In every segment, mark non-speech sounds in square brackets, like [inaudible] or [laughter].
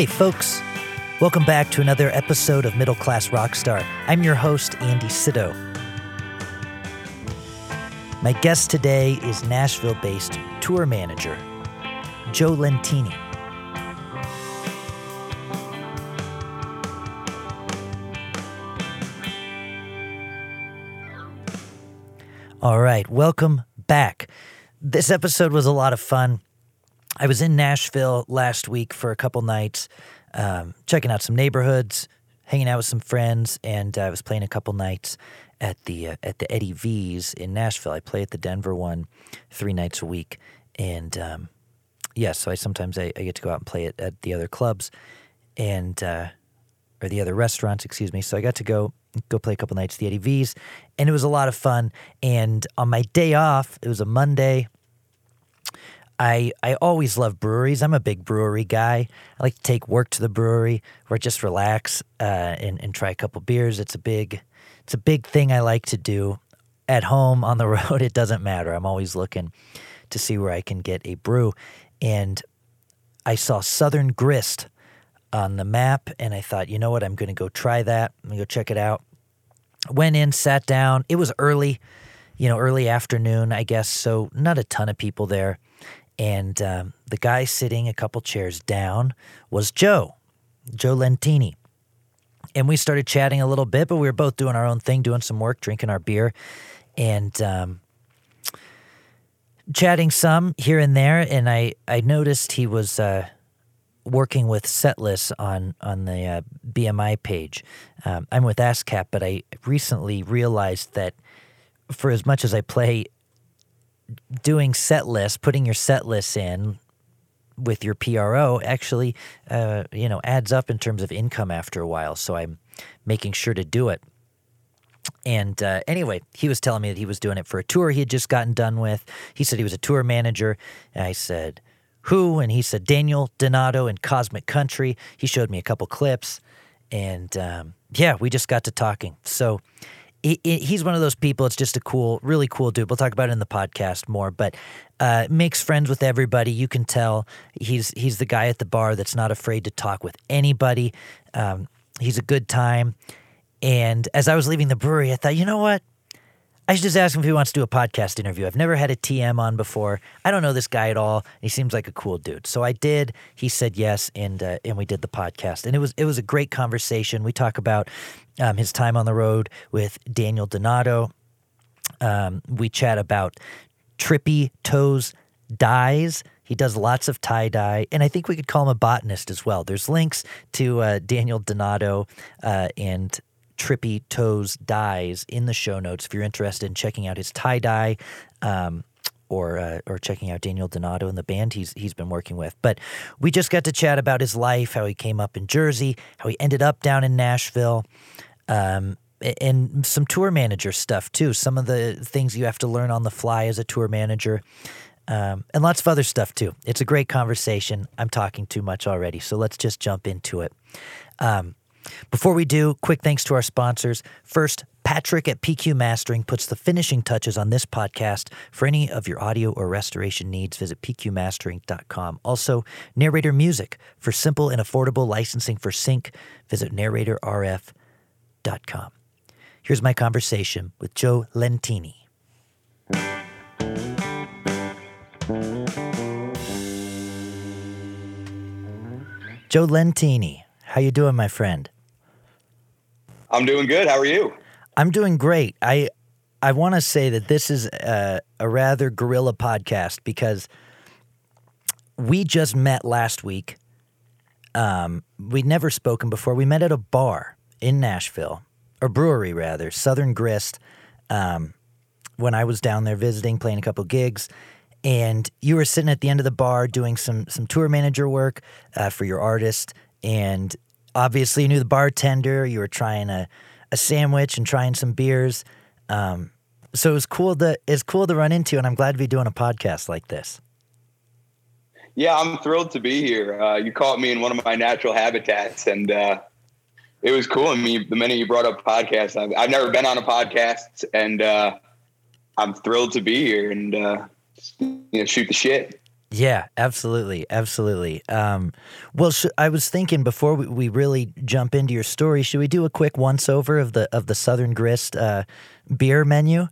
Hey, folks. Welcome back to another episode of Middle Class Rockstar. I'm your host, Andy Sydow. My guest today is Nashville based tour manager, Joe Lentini. All right, welcome back. This episode was a lot of fun. I was in Nashville last week for a couple nights, um, checking out some neighborhoods, hanging out with some friends, and I was playing a couple nights at the uh, at the Eddie V's in Nashville. I play at the Denver one three nights a week, and um, yeah, so I sometimes I, I, get to go out and play it at the other clubs, and uh, or the other restaurants, excuse me. So I got to go go play a couple nights at the Eddie V's, and it was a lot of fun. And on my day off, it was a Monday. I I always love breweries. I'm a big brewery guy. I like to take work to the brewery or just relax uh, and and try a couple beers. It's a big it's a big thing I like to do at home on the [laughs] road. It doesn't matter. I'm always looking to see where I can get a brew, and I saw Southern Grist on the map, and I thought, you know what, I'm going to go try that. I'm to go check it out. Went in, sat down. It was early, you know, early afternoon, I guess, so not a ton of people there. And um, the guy sitting a couple chairs down was Joe, Joe Lentini. And we started chatting a little bit, but we were both doing our own thing, doing some work, drinking our beer, and um, chatting some here and there. And I, I noticed he was. Uh, working with Setlist on on the uh, BMI page. Um, I'm with ASCAP, but I recently realized that for as much as I play, doing set lists, putting your set lists in with your PRO actually, uh, you know, adds up in terms of income after a while. So I'm making sure to do it. And uh, anyway, he was telling me that he was doing it for a tour he had just gotten done with. He said he was a tour manager. And I said, who? And he said Daniel Donato in Cosmic Country. He showed me a couple clips, and um, yeah, we just got to talking. So he's one of those people. It's just a cool, really cool dude. We'll talk about it in the podcast more, but uh, makes friends with everybody. You can tell he's he's the guy at the bar that's not afraid to talk with anybody. Um, he's a good time. And as I was leaving the brewery, I thought, you know what? I should just ask him if he wants to do a podcast interview. I've never had a TM on before. I don't know this guy at all. He seems like a cool dude. So I did. He said yes, and uh, and we did the podcast, and it was it was a great conversation. We talk about um, his time on the road with Daniel Donato. Um, we chat about trippy toes dyes. He does lots of tie dye, and I think we could call him a botanist as well. There's links to uh, Daniel Donato uh, and Trippy Toes Dyes in the show notes if you're interested in checking out his tie dye. Um, or uh, or checking out Daniel Donato and the band he's he's been working with. But we just got to chat about his life, how he came up in Jersey, how he ended up down in Nashville, um, and some tour manager stuff too. Some of the things you have to learn on the fly as a tour manager. Um, and lots of other stuff too. It's a great conversation. I'm talking too much already, so let's just jump into it. Um, before we do, quick thanks to our sponsors. First, Patrick at PQ Mastering puts the finishing touches on this podcast. For any of your audio or restoration needs, visit pqmastering.com. Also, Narrator Music. For simple and affordable licensing for sync, visit narratorrf.com. Here's my conversation with Joe Lentini. Joe Lentini, how you doing, my friend? I'm doing good. How are you? I'm doing great. I I want to say that this is a, a rather guerrilla podcast because we just met last week. Um, we'd never spoken before. We met at a bar in Nashville, or brewery rather, Southern Grist. Um, when I was down there visiting, playing a couple gigs, and you were sitting at the end of the bar doing some some tour manager work uh, for your artist, and obviously you knew the bartender. You were trying a, a sandwich and trying some beers. Um, so it was cool to it's cool to run into, and I'm glad to be doing a podcast like this. Yeah, I'm thrilled to be here. Uh, you caught me in one of my natural habitats, and uh, it was cool. I mean, the minute you brought up podcasts, I've, I've never been on a podcast, and uh, I'm thrilled to be here and uh, you know shoot the shit. Yeah, absolutely, absolutely. Um, well, sh- I was thinking before we, we, really jump into your story, should we do a quick once over of the of the Southern Grist uh, beer menu?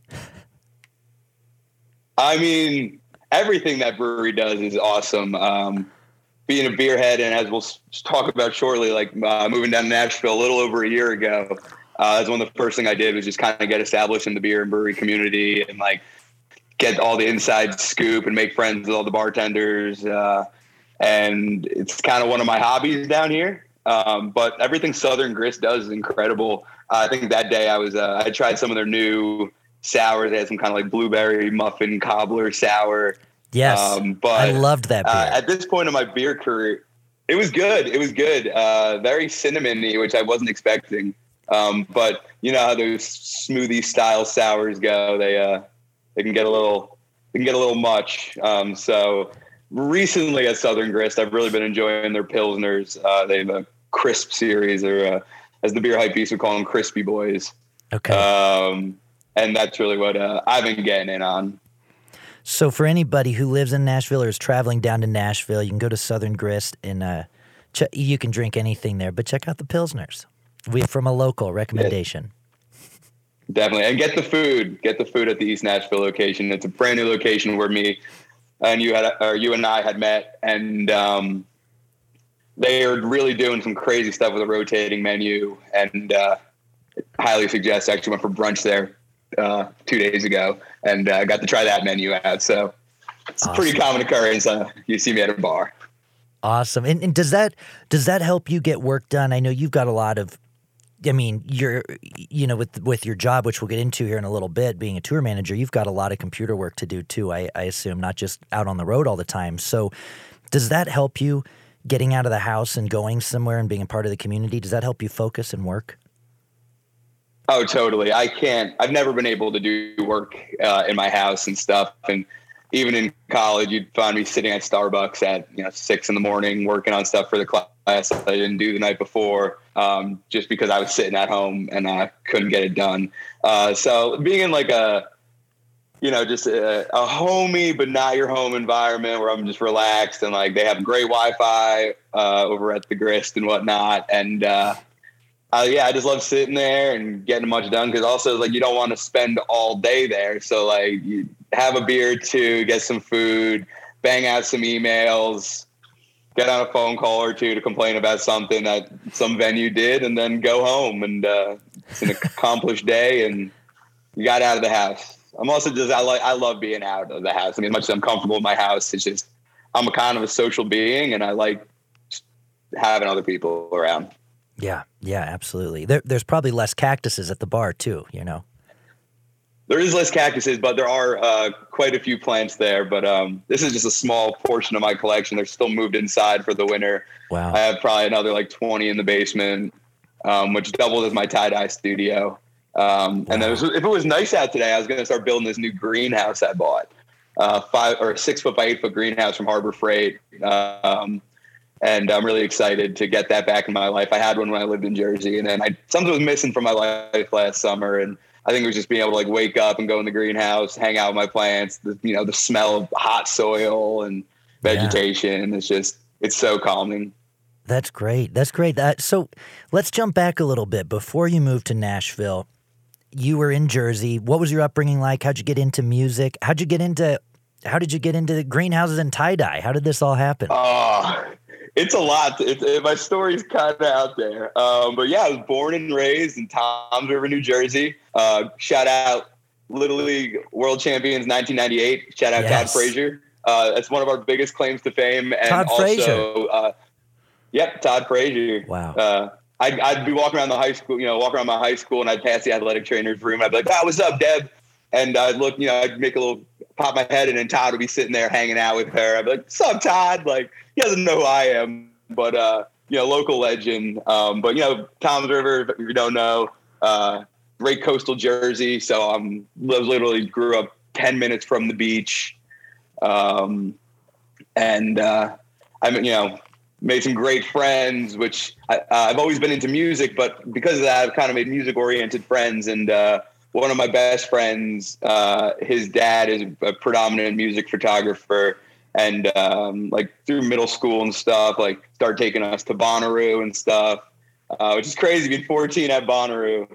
I mean, everything that brewery does is awesome. Um, being a beer head, and as we'll talk about shortly, like uh, moving down to Nashville a little over a year ago, uh, that's one of the first thing I did was just kind of get established in the beer and brewery community and like get all the inside scoop and make friends with all the bartenders. Uh, and it's kind of one of my hobbies down here. Um, but everything Southern Grist does is incredible. Uh, I think that day I was uh, I tried some of their new sours. They had some kind of like blueberry muffin cobbler sour. Yes, um, but I loved that. Uh, at this point in my beer career, it was good. It was good. Uh, very cinnamony, which I wasn't expecting. Um, but you know how those smoothie style sours go. They they can get a little they can get a little much. Um, so recently at Southern Grist, I've really been enjoying their pilsners. Uh, they have a crisp series, or uh, as the beer hype beast would call them, crispy boys. Okay. Um, and that's really what uh, I've been getting in on. So for anybody who lives in Nashville or is traveling down to Nashville, you can go to Southern Grist and uh, ch- you can drink anything there, but check out the pilsners. We from a local recommendation. Definitely, and get the food. Get the food at the East Nashville location. It's a brand new location where me and you had, or you and I had met, and um, they are really doing some crazy stuff with a rotating menu. And uh, highly suggest. I actually went for brunch there uh, two days ago, and uh, got to try that menu out. So it's awesome. a pretty common occurrence. Uh, you see me at a bar. Awesome. And, and does that does that help you get work done? I know you've got a lot of I mean, you're you know with with your job, which we'll get into here in a little bit, being a tour manager, you've got a lot of computer work to do too. I, I assume not just out on the road all the time. So, does that help you getting out of the house and going somewhere and being a part of the community? Does that help you focus and work? Oh, totally. I can't. I've never been able to do work uh, in my house and stuff, and even in college, you'd find me sitting at Starbucks at you know six in the morning working on stuff for the class I didn't do the night before, um, just because I was sitting at home and I couldn't get it done. Uh, so being in like a you know just a, a, homey but not your home environment where I'm just relaxed and like they have great Wi-Fi uh, over at the Grist and whatnot, and uh, uh, yeah, I just love sitting there and getting much done because also like you don't want to spend all day there. So like you have a beer too, get some food, bang out some emails, get on a phone call or two to complain about something that some venue did, and then go home. And uh, it's an accomplished day, and you got out of the house. I'm also just I like I love being out of the house. I mean, as much as I'm comfortable in my house, it's just I'm a kind of a social being, and I like having other people around. Yeah, yeah, absolutely. There, there's probably less cactuses at the bar too. You know, there is less cactuses, but there are uh, quite a few plants there. But um, this is just a small portion of my collection. They're still moved inside for the winter. Wow. I have probably another like 20 in the basement, um, which doubled as my tie dye studio. Um, wow. And then if it was nice out today, I was going to start building this new greenhouse I bought. Uh, five or six foot by eight foot greenhouse from Harbor Freight. Um, and I'm really excited to get that back in my life. I had one when I lived in Jersey, and then I something was missing from my life last summer, and I think it was just being able to like wake up and go in the greenhouse, hang out with my plants. The, you know, the smell of hot soil and vegetation. Yeah. It's just it's so calming. That's great. That's great. That, so let's jump back a little bit. Before you moved to Nashville, you were in Jersey. What was your upbringing like? How'd you get into music? How'd you get into how did you get into greenhouses and tie dye? How did this all happen? Oh, it's a lot. It, it, my story's kind of out there. Um, but yeah, I was born and raised in Toms River, New Jersey. Uh, shout out Little League World Champions 1998. Shout out yes. Todd Frazier. Uh, that's one of our biggest claims to fame. And Todd also, Frazier. Uh, yep, Todd Frazier. Wow. Uh, I'd, I'd, be walking around the high school, you know, walking around my high school, and I'd pass the athletic trainer's room. I'd be like, "Oh, what's up, Deb?" And I'd look, you know, I'd make a little pop my head, in, and Todd would be sitting there hanging out with her. I'd be like, "What's up, Todd?" Like, he doesn't know who I am, but uh, you know, local legend. Um, but you know, Toms River, if you don't know, uh, great coastal Jersey. So I'm literally grew up ten minutes from the beach, um, and uh, I mean, you know, made some great friends. Which I, have always been into music, but because of that, I've kind of made music oriented friends. And uh, one of my best friends, uh, his dad is a predominant music photographer and um, like through middle school and stuff, like start taking us to Bonnaroo and stuff, uh, which is crazy. Being 14 at Bonnaroo,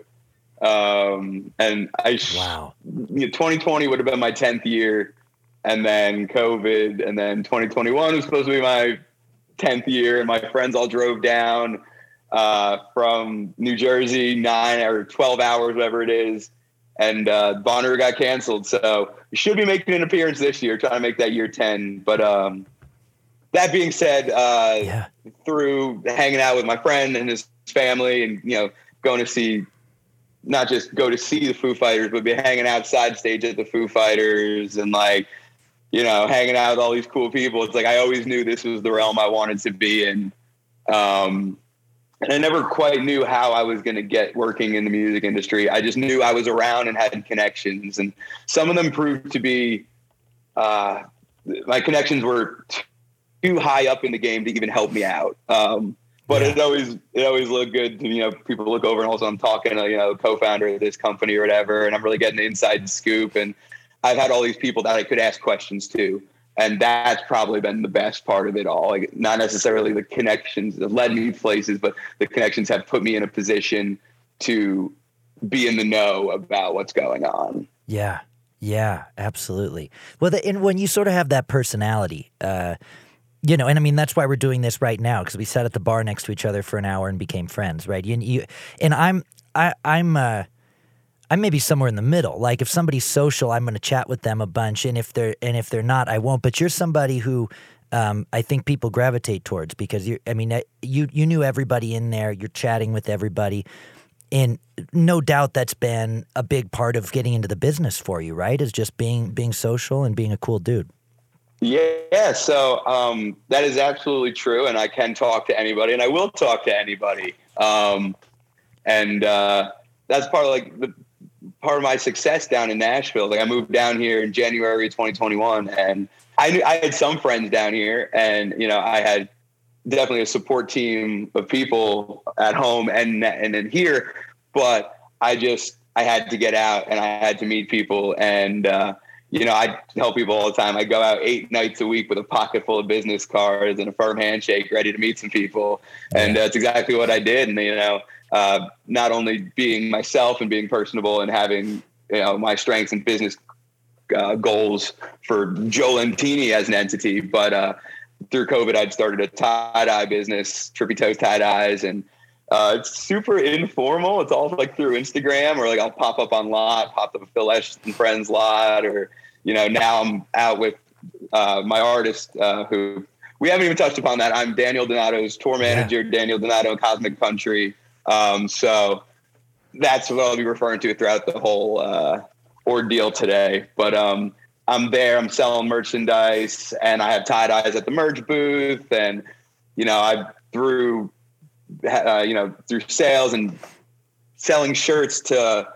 um, and I wow, you know, 2020 would have been my 10th year, and then COVID, and then 2021 was supposed to be my 10th year, and my friends all drove down uh, from New Jersey, nine or 12 hours, whatever it is. And uh, Bonner got canceled. So should be making an appearance this year, trying to make that year 10. But um, that being said, uh, yeah. through hanging out with my friend and his family and, you know, going to see, not just go to see the Foo Fighters, but be hanging outside stage at the Foo Fighters and like, you know, hanging out with all these cool people. It's like I always knew this was the realm I wanted to be in. Um, and I never quite knew how I was going to get working in the music industry. I just knew I was around and had connections, and some of them proved to be uh, my connections were too high up in the game to even help me out. Um, but yeah. it always it always looked good to you know people look over and also I'm talking to you know co-founder of this company or whatever, and I'm really getting the inside scoop. And I've had all these people that I could ask questions to and that's probably been the best part of it all. Like not necessarily the connections that led me places but the connections have put me in a position to be in the know about what's going on. Yeah. Yeah absolutely. Well the, and when you sort of have that personality uh you know, and I mean that's why we're doing this right now because we sat at the bar next to each other for an hour and became friends, right? You, you and I'm I I'm uh I'm maybe somewhere in the middle. Like if somebody's social, I'm going to chat with them a bunch, and if they're and if they're not, I won't. But you're somebody who um, I think people gravitate towards because you. I mean, you you knew everybody in there. You're chatting with everybody, and no doubt that's been a big part of getting into the business for you, right? Is just being being social and being a cool dude. Yeah, so um, that is absolutely true, and I can talk to anybody, and I will talk to anybody. Um, and uh, that's part of like the part of my success down in Nashville. Like I moved down here in January 2021 and I knew I had some friends down here and, you know, I had definitely a support team of people at home and, and then here, but I just, I had to get out and I had to meet people and, uh, you know, I tell people all the time, I go out eight nights a week with a pocket full of business cards and a firm handshake, ready to meet some people. And that's exactly what I did. And, you know, uh, not only being myself and being personable and having you know my strengths and business uh, goals for Joe Jolentini as an entity, but uh, through COVID, I'd started a tie dye business, Trippy Toes tie dyes, and uh, it's super informal. It's all like through Instagram or like I'll pop up on lot, pop up a Phil and friends lot, or you know now I'm out with uh, my artist uh, who we haven't even touched upon that. I'm Daniel Donato's tour manager, yeah. Daniel Donato Cosmic Country. Um, so that's what I'll be referring to throughout the whole uh, ordeal today. But um, I'm there, I'm selling merchandise, and I have tie dyes at the merch booth, and you know, I through uh, you know through sales and selling shirts to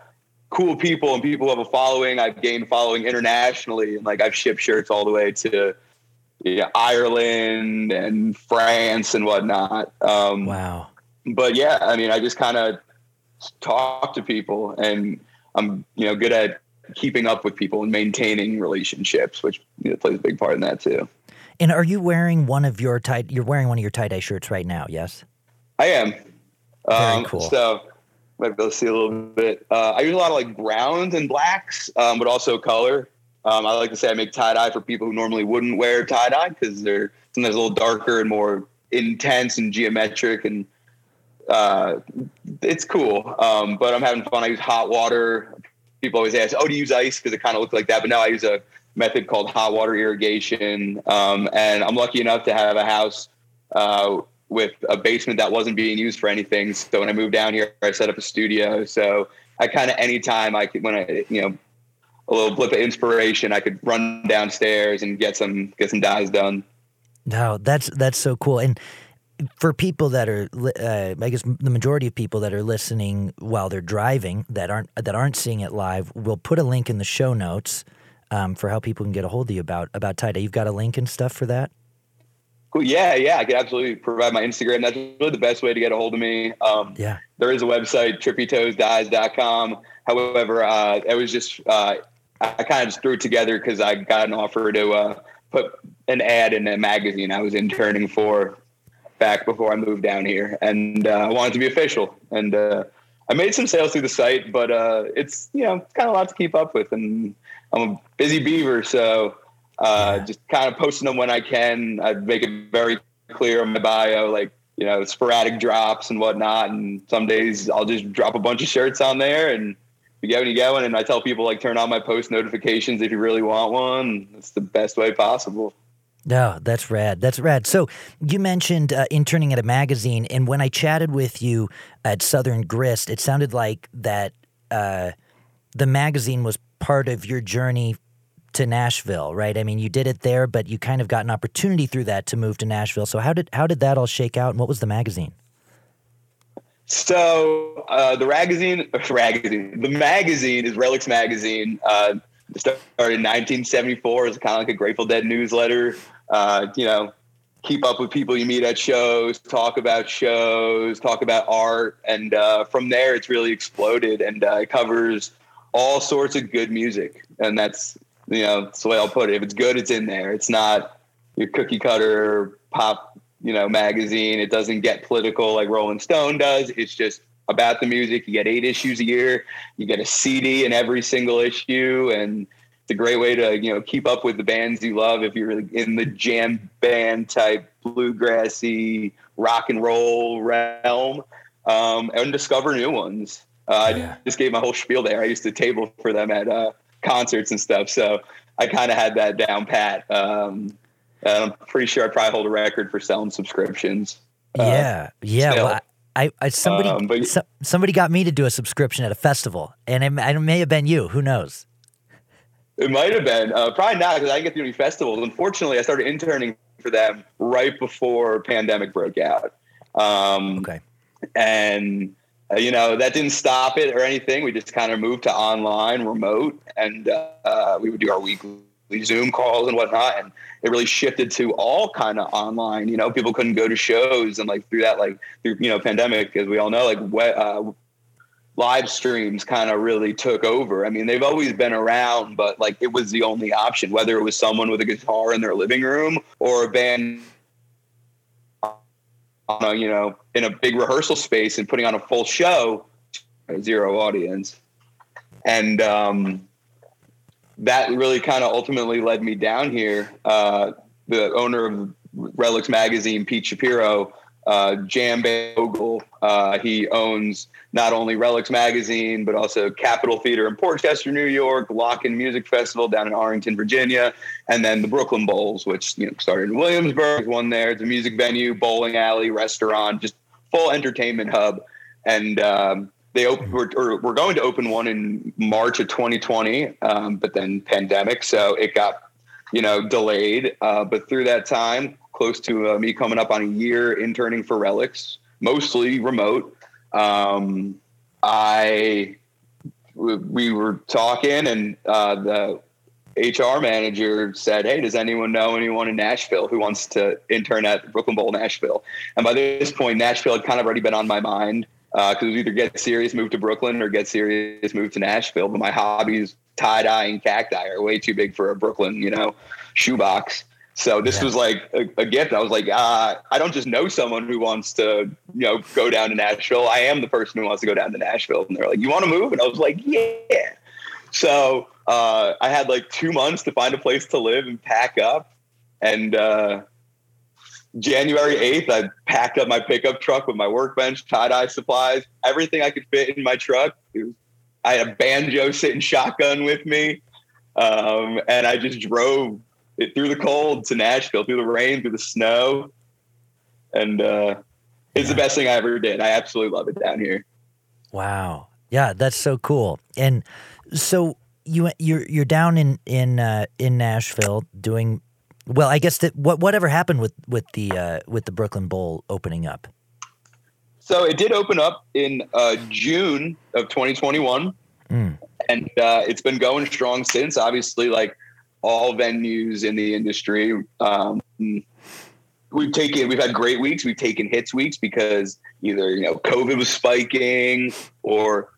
cool people and people who have a following. I've gained following internationally, and like I've shipped shirts all the way to yeah, Ireland and France and whatnot. Um, wow but yeah, I mean, I just kind of talk to people, and I'm you know good at keeping up with people and maintaining relationships, which you know, plays a big part in that too. And are you wearing one of your tie? You're wearing one of your tie dye shirts right now, yes? I am. Very um, cool. So might be able to see a little bit. Uh, I use a lot of like browns and blacks, um, but also color. Um, I like to say I make tie dye for people who normally wouldn't wear tie dye because they're sometimes a little darker and more intense and geometric and uh, it's cool. Um, but I'm having fun. I use hot water. People always ask, "Oh, do you use ice?" Because it kind of looks like that. But now I use a method called hot water irrigation. Um, and I'm lucky enough to have a house uh, with a basement that wasn't being used for anything. So when I moved down here, I set up a studio. So I kind of anytime I could, when I you know a little blip of inspiration, I could run downstairs and get some get some dyes done. No, that's that's so cool. And for people that are, uh, I guess the majority of people that are listening while they're driving that aren't that aren't seeing it live, we'll put a link in the show notes um, for how people can get a hold of you about about tie dye. You've got a link and stuff for that. Cool. Yeah, yeah. I can absolutely provide my Instagram. That's really the best way to get a hold of me. Um, yeah. There is a website, trippytoesdyes.com. However, uh, it was just uh, I kind of just threw it together because I got an offer to uh, put an ad in a magazine I was interning for back before I moved down here, and uh, I wanted to be official. And uh, I made some sales through the site, but uh, it's you know it's kind of a lot to keep up with, and I'm a busy beaver, so uh, just kind of posting them when I can. I make it very clear on my bio, like you know, sporadic drops and whatnot. And some days I'll just drop a bunch of shirts on there and you get when you get one. And I tell people like turn on my post notifications if you really want one. It's the best way possible. No, that's rad. That's rad. So you mentioned uh, interning at a magazine, and when I chatted with you at Southern Grist, it sounded like that uh, the magazine was part of your journey to Nashville, right? I mean, you did it there, but you kind of got an opportunity through that to move to Nashville. So how did how did that all shake out, and what was the magazine? So uh, the magazine, [laughs] magazine, the magazine is Relix Magazine. Uh, started in 1974 as kind of like a Grateful Dead newsletter uh, you know, keep up with people you meet at shows, talk about shows, talk about art, and uh, from there it's really exploded and uh, it covers all sorts of good music, and that's you know that's the way I'll put it. If it's good, it's in there. It's not your cookie cutter pop, you know, magazine. It doesn't get political like Rolling Stone does. It's just about the music. You get eight issues a year. You get a CD in every single issue, and it's a great way to you know keep up with the bands you love if you're in the jam band type bluegrassy rock and roll realm um, and discover new ones. Uh, yeah. i just gave my whole spiel there. I used to table for them at uh, concerts and stuff. So i kind of had that down pat. Um, i'm pretty sure i probably hold a record for selling subscriptions. Uh, yeah. Yeah. well, I, I, somebody um, but, so, somebody got me to do a subscription at a festival, and it, it may have been you. Who knows? It might have been. Uh, probably not because I didn't get to any festivals. Unfortunately, I started interning for them right before pandemic broke out. Um, okay. And uh, you know that didn't stop it or anything. We just kind of moved to online, remote, and uh, we would do our weekly Zoom calls and whatnot. And it really shifted to all kind of online. You know, people couldn't go to shows, and like through that, like through you know pandemic, as we all know, like uh, live streams kind of really took over. I mean, they've always been around, but like it was the only option, whether it was someone with a guitar in their living room or a band on a, you know, in a big rehearsal space and putting on a full show, zero audience. And um, that really kind of ultimately led me down here. Uh, the owner of Relix Magazine, Pete Shapiro, uh, Jam Bogle. Uh, he owns not only Relix Magazine, but also Capitol Theater in Portchester, New York, Lockn' Music Festival down in Arrington, Virginia, and then the Brooklyn Bowls, which you know started in Williamsburg. One there, it's a music venue, bowling alley, restaurant, just full entertainment hub. And um, they open, we're, we're, going to open one in March of 2020, um, but then pandemic, so it got you know delayed. Uh, but through that time, close to uh, me coming up on a year interning for Relix, mostly remote. Um, I we were talking, and uh, the HR manager said, "Hey, does anyone know anyone in Nashville who wants to intern at Brooklyn Bowl Nashville?" And by this point, Nashville had kind of already been on my mind because uh, it was either get serious, move to Brooklyn, or get serious, move to Nashville. But my hobbies, tie dye and cacti, are way too big for a Brooklyn, you know, shoebox. So this yeah. was like a, a, gift. I was like, uh, I don't just know someone who wants to, you know, go down to Nashville. I am the person who wants to go down to Nashville. And they're like, you want to move? And I was like, yeah. So uh, I had like two months to find a place to live and pack up. And uh, January 8th, I packed up my pickup truck with my workbench, tie dye supplies, everything I could fit in my truck. I had a banjo sitting shotgun with me. Um, and I just drove it, through the cold to Nashville, through the rain, through the snow, and uh, it's the best thing I ever did. I absolutely love it down here. Wow, yeah, that's so cool. And so you you're you're down in in uh, in Nashville doing well. I guess that what whatever happened with with the uh, with the Brooklyn Bowl opening up. So it did open up in uh, June of 2021, mm. and uh, it's been going strong since. Obviously, like all venues in the industry. Um, we've taken we've had great weeks. We've taken hits weeks because either you know COVID was spiking or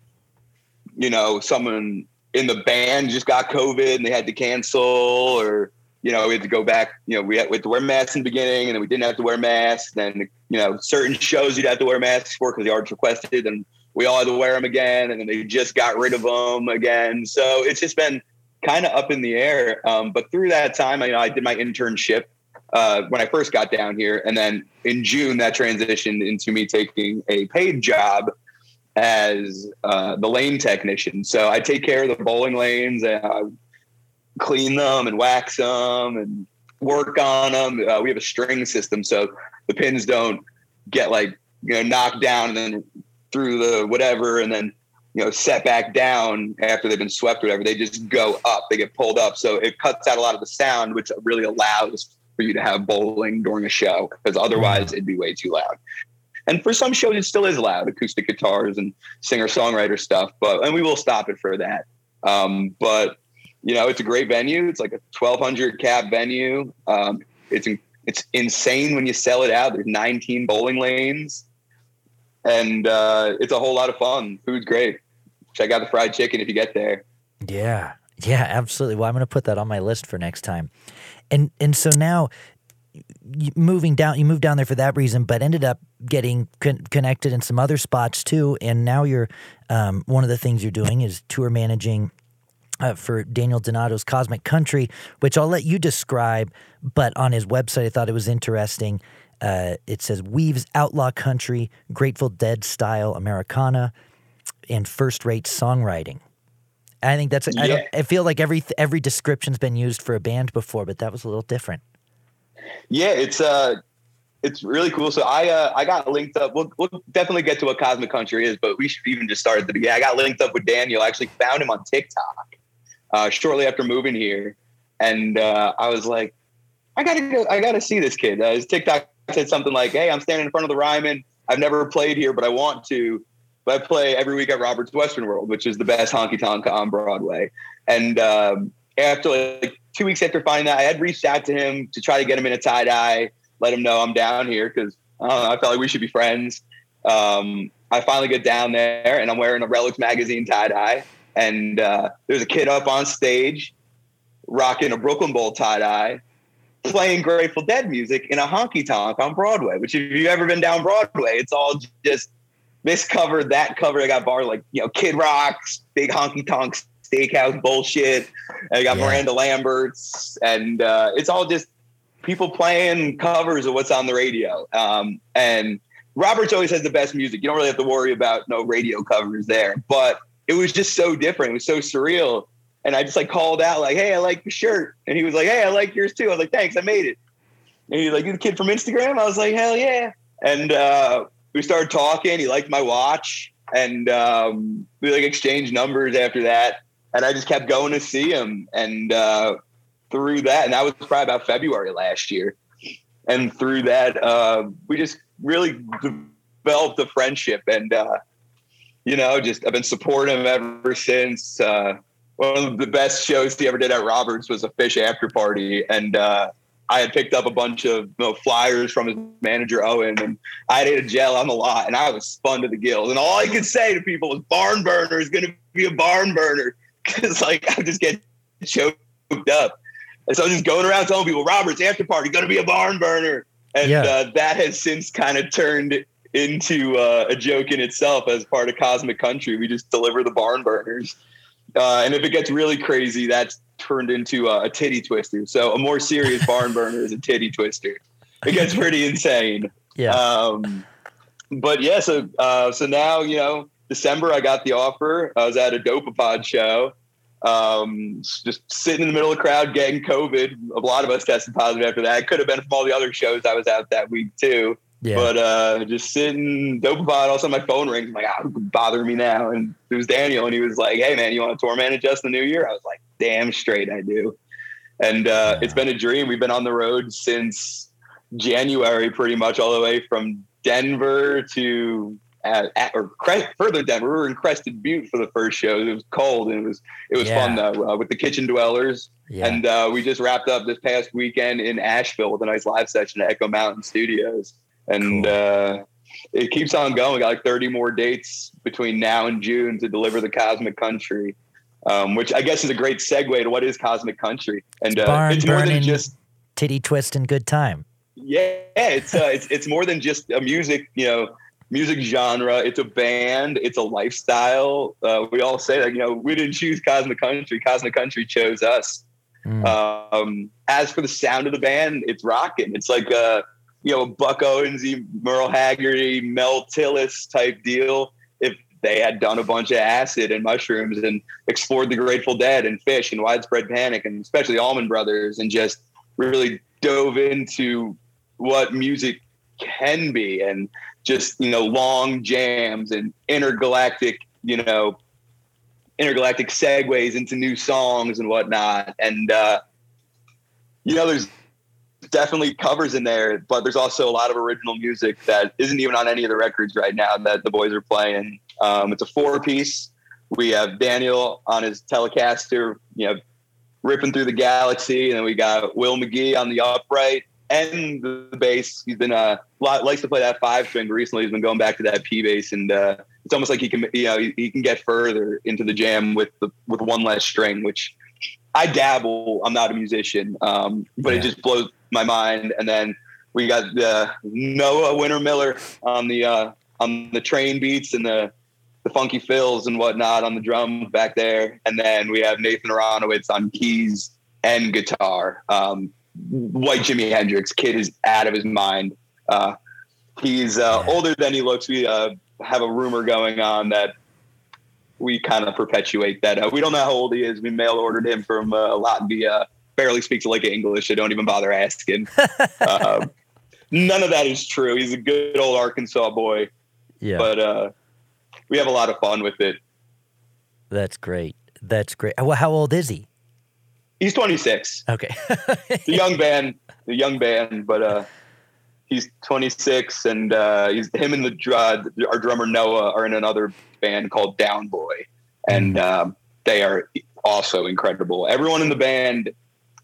you know someone in the band just got COVID and they had to cancel or you know, we had to go back, you know, we had, we had to wear masks in the beginning and then we didn't have to wear masks. Then, you know, certain shows you'd have to wear masks for because the artists requested and we all had to wear them again. And then they just got rid of them again. So it's just been kind of up in the air. Um, but through that time, I, you know, I did my internship uh, when I first got down here. And then in June, that transitioned into me taking a paid job as uh, the lane technician. So I take care of the bowling lanes and I clean them and wax them and work on them. Uh, we have a string system, so the pins don't get like you know knocked down and then through the whatever, and then you know set back down after they've been swept or whatever. They just go up. They get pulled up, so it cuts out a lot of the sound, which really allows for you to have bowling during a show because otherwise it'd be way too loud. And for some shows, it still is loud, acoustic guitars and singer songwriter stuff. But and we will stop it for that. Um, but you know, it's a great venue. It's like a 1200 cap venue. Um, it's it's insane when you sell it out. There's 19 bowling lanes, and uh, it's a whole lot of fun. Food's great. Check out the fried chicken if you get there. Yeah, yeah, absolutely. Well, I'm going to put that on my list for next time. And and so now moving down you moved down there for that reason but ended up getting con- connected in some other spots too and now you're um, one of the things you're doing is tour managing uh, for Daniel Donato's Cosmic Country, which I'll let you describe. But on his website, I thought it was interesting. Uh, it says weaves outlaw country, Grateful Dead style Americana, and first rate songwriting. I think that's. Yeah. I, don't, I feel like every every description's been used for a band before, but that was a little different. Yeah, it's uh, it's really cool. So I uh, I got linked up. We'll, we'll definitely get to what Cosmic Country is, but we should even just start at the beginning. I got linked up with Daniel. I actually found him on TikTok uh, shortly after moving here, and uh, I was like, I gotta go, I gotta see this kid. Uh, his TikTok said something like, "Hey, I'm standing in front of the Ryman. I've never played here, but I want to. But I play every week at Robert's Western World, which is the best honky tonk on Broadway." And um, after like two weeks after finding that, I had reached out to him to try to get him in a tie dye, let him know I'm down here because I, I felt like we should be friends. Um, I finally get down there and I'm wearing a Relix magazine tie dye and uh, there's a kid up on stage rocking a Brooklyn Bowl tie dye, playing Grateful Dead music in a honky tonk on Broadway. Which, if you've ever been down Broadway, it's all just this cover, that cover. I got bar like you know Kid Rock's big honky tonk steakhouse bullshit. And I got yeah. Miranda Lambert's, and uh, it's all just people playing covers of what's on the radio. Um, and Roberts always has the best music. You don't really have to worry about no radio covers there, but it was just so different. It was so surreal. And I just like called out like, "Hey, I like your shirt," and he was like, "Hey, I like yours too." I was like, "Thanks, I made it." And he's like, "You the kid from Instagram?" I was like, "Hell yeah!" And uh, we started talking. He liked my watch, and um, we like exchanged numbers after that. And I just kept going to see him, and uh, through that, and that was probably about February last year. And through that, uh, we just really developed a friendship, and uh, you know, just I've been supporting him ever since. Uh, one of the best shows he ever did at Roberts was a Phish after party, and uh, I had picked up a bunch of you know, flyers from his manager Owen, and I had ate a gel on the lot, and I was spun to the gills. And all I could say to people was, "Barn burner is going to be a barn burner," [laughs] because like I just get choked up. And so I was just going around telling people, "Roberts after party going to be a barn burner," and yeah. uh, that has since kind of turned into uh, a joke in itself as part of Cosmic Country. We just deliver the barn burners. Uh, and if it gets really crazy, that's turned into a, a titty twister. So a more serious barn burner is a titty twister. It gets pretty insane. Yeah. Um, but yeah, so uh, so now you know, December I got the offer. I was at a Dopapod show, um, just sitting in the middle of the crowd getting COVID. A lot of us tested positive after that. It could have been from all the other shows I was at that week too. Yeah. But uh, just sitting, Dopapod. All of a sudden, my phone rings. I'm like, ah, who bother me now? And it was Daniel, and he was like, "Hey, man, you want to tour manage us the new year?" I was like, "Damn straight, I do." And uh, yeah. it's been a dream. We've been on the road since January, pretty much all the way from Denver to at, uh, at, or further Denver. We were in Crested Butte for the first show. It was cold and it was it was yeah. fun though uh, with the Kitchen Dwellers. And uh, we just wrapped up this past weekend in Asheville with a nice live session at Echo Mountain Studios and cool. uh, it keeps on going. We got like 30 more dates between now and June to deliver the Cosmic Country. um, which I guess is a great segue to what is cosmic country. And uh, it's more than just titty twist and good time. yeah, it's uh, it's it's more than just a music, you know, music genre. It's a band. It's a lifestyle. Uh, we all say that, you know, we didn't choose Cosmic Country. Cosmic Country chose us. Mm. Um, as for the sound of the band, it's rocking. It's like a you know Buck Owensy, Merle Haggerty, Mel Tillis type deal. If they had done a bunch of acid and mushrooms and explored the Grateful Dead and Phish and Widespread Panic and especially Allman Brothers and just really dove into what music can be and just you know long jams and intergalactic you know intergalactic segues into new songs and whatnot and uh you know there's definitely covers in there but there's also a lot of original music that isn't even on any of the records right now that the boys are playing um it's a four piece we have daniel on his telecaster you know ripping through the galaxy and then we got will mcgee on the upright and the bass. He's been a uh likes to play that five string. Recently, he's been going back to that P bass, and uh, it's almost like he can you know he, he, can get further into the jam with the with one less string. Which I dabble. I'm not a musician, um, but yeah. it just blows my mind. And then we got the Noah Winter Miller on the uh, on the train beats and the the funky fills and whatnot on the drum back there, and then we have Nathan Aronowitz on keys and guitar. Um, white Jimi Hendrix. Kid is out of his mind. Uh, he's uh, older than he looks. We uh, have a rumor going on that we kind of perpetuate that. Uh, we don't know how old he is. We mail ordered him from uh, Latvia. Barely speaks like English. I don't even bother asking. [laughs] Um, none of that is true. He's a good old Arkansas boy. Yeah. But uh, we have a lot of fun with it. That's great. That's great. Well, how old is he? He's 26. Okay. the young [laughs] band, the young band, but uh, he's 26, and uh, he's him and the uh, our drummer Noah are in another band called Down Boy, and mm. um, they are also incredible. Everyone in the band,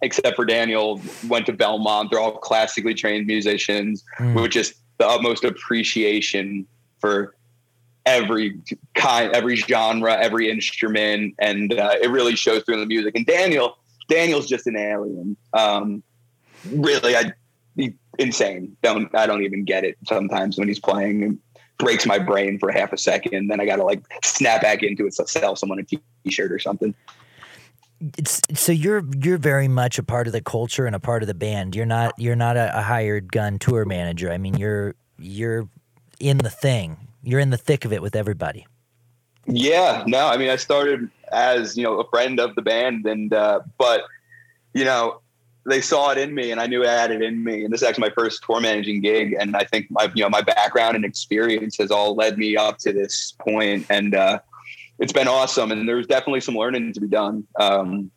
except for Daniel, went to Belmont. They're all classically trained musicians, mm. with just the utmost appreciation for every kind, every genre, every instrument, and uh, it really shows through in the music. And Daniel Daniel's just an alien. Um, really, I insane. Don't I don't even get it sometimes when he's playing. It breaks my brain for half a second. Then I got to like snap back into it, so sell someone a t-shirt or something. It's, so you're you're very much a part of the culture and a part of the band. You're not you're not a, a hired gun tour manager. I mean, you're you're in the thing. You're in the thick of it with everybody. Yeah, no, I mean, I started as you know a friend of the band, and uh, but you know they saw it in me, and I knew I had it in me. And this is actually my first tour managing gig, and I think my you know my background and experience has all led me up to this point, and uh, it's been awesome. And there's definitely some learning to be done. Um,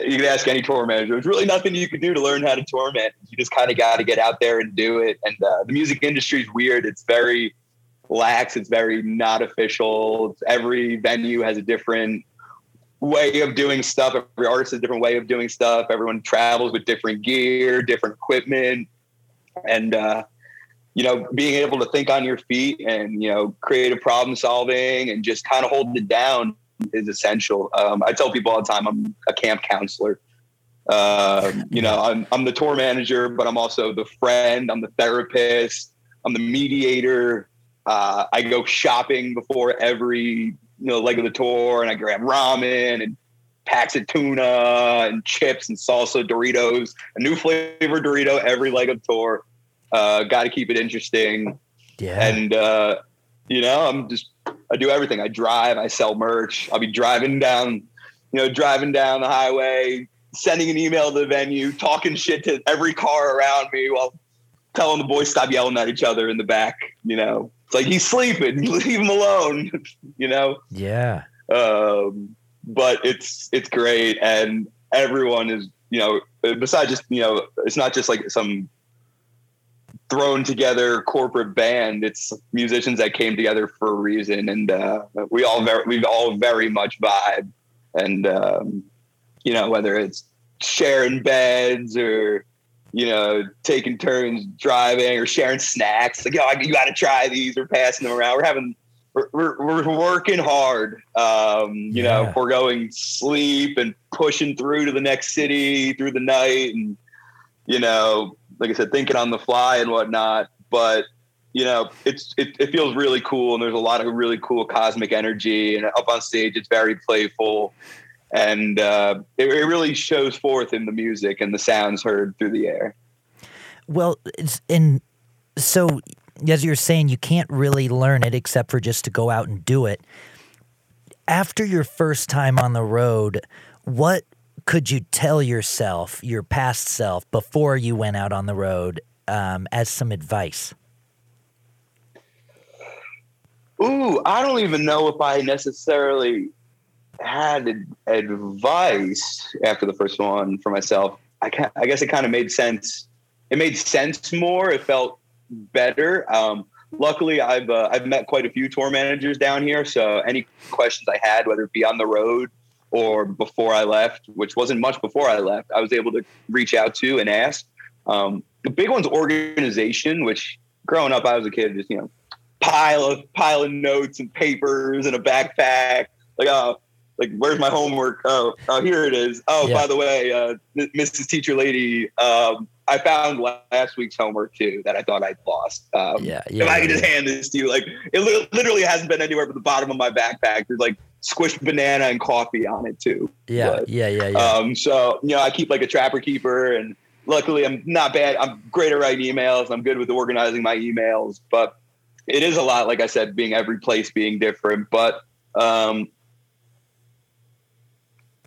you can ask any tour manager. There's really nothing you can do to learn how to tour manage. You just kind of got to get out there and do it. And uh, the music industry is weird. It's very lax. It's very not official. Every venue has a different way of doing stuff. Every artist has a different way of doing stuff. Everyone travels with different gear, different equipment, and uh, you know, being able to think on your feet and you know, creative problem solving and just kind of hold it down is essential. Um, I tell people all the time, I'm a camp counselor. Uh, you know, I'm, I'm the tour manager, but I'm also the friend. I'm the therapist. I'm the mediator. Uh, I go shopping before every you know leg of the tour, and I grab ramen and packs of tuna and chips and salsa Doritos, a new flavor Dorito every leg of tour. Uh, Got to keep it interesting. Yeah. And uh, you know, I'm just I do everything. I drive. I sell merch. I'll be driving down, you know, driving down the highway, sending an email to the venue, talking shit to every car around me while telling the boys stop yelling at each other in the back. You know, it's like he's sleeping. [laughs] Leave him alone. you know. Yeah. Um, but it's it's great, and everyone is you know besides just you know it's not just like some thrown together corporate band. It's musicians that came together for a reason, and uh, we all very we all very much vibe, and um, you know whether it's sharing beds or you know, taking turns driving or sharing snacks. Like, yo, you got to try these. We're passing them around. We're having we're, we're, working hard. Um, you yeah. know, foregoing sleep and pushing through to the next city through the night, and you know, like I said, thinking on the fly and whatnot. But you know, it's it, it feels really cool, and there's a lot of really cool cosmic energy. And up on stage, it's very playful, and uh, it, it really shows forth in the music and the sounds heard through the air. Well, it's in so as you're saying, you can't really learn it except for just to go out and do it. After your first time on the road, what could you tell yourself, your past self, before you went out on the road um, as some advice? Ooh, I don't even know if I necessarily had advice after the first one for myself. I, I guess it kind of made sense. It made sense more. It felt better. Um, luckily, I've uh, I've met quite a few tour managers down here. So any questions I had, whether it be on the road or before I left, which wasn't much before I left, I was able to reach out to and ask. Um, the big one's organization, which growing up, I was a kid, just you know, pile of pile of notes and papers and a backpack. Like, oh, like where's my homework? Oh, oh, here it is. Oh, yeah. by the way, uh, Mrs. Teacher Lady, um, I found last week's homework too that I thought I'd lost. Um, yeah, yeah. If I could just hand this to you, like it literally hasn't been anywhere but the bottom of my backpack. There's like squished banana and coffee on it too. Yeah, but, yeah, yeah, yeah. Um, so you know, I keep like a trapper keeper, and luckily I'm not bad. I'm great at writing emails. I'm good with organizing my emails, but it is a lot. Like I said, being every place being different, but um,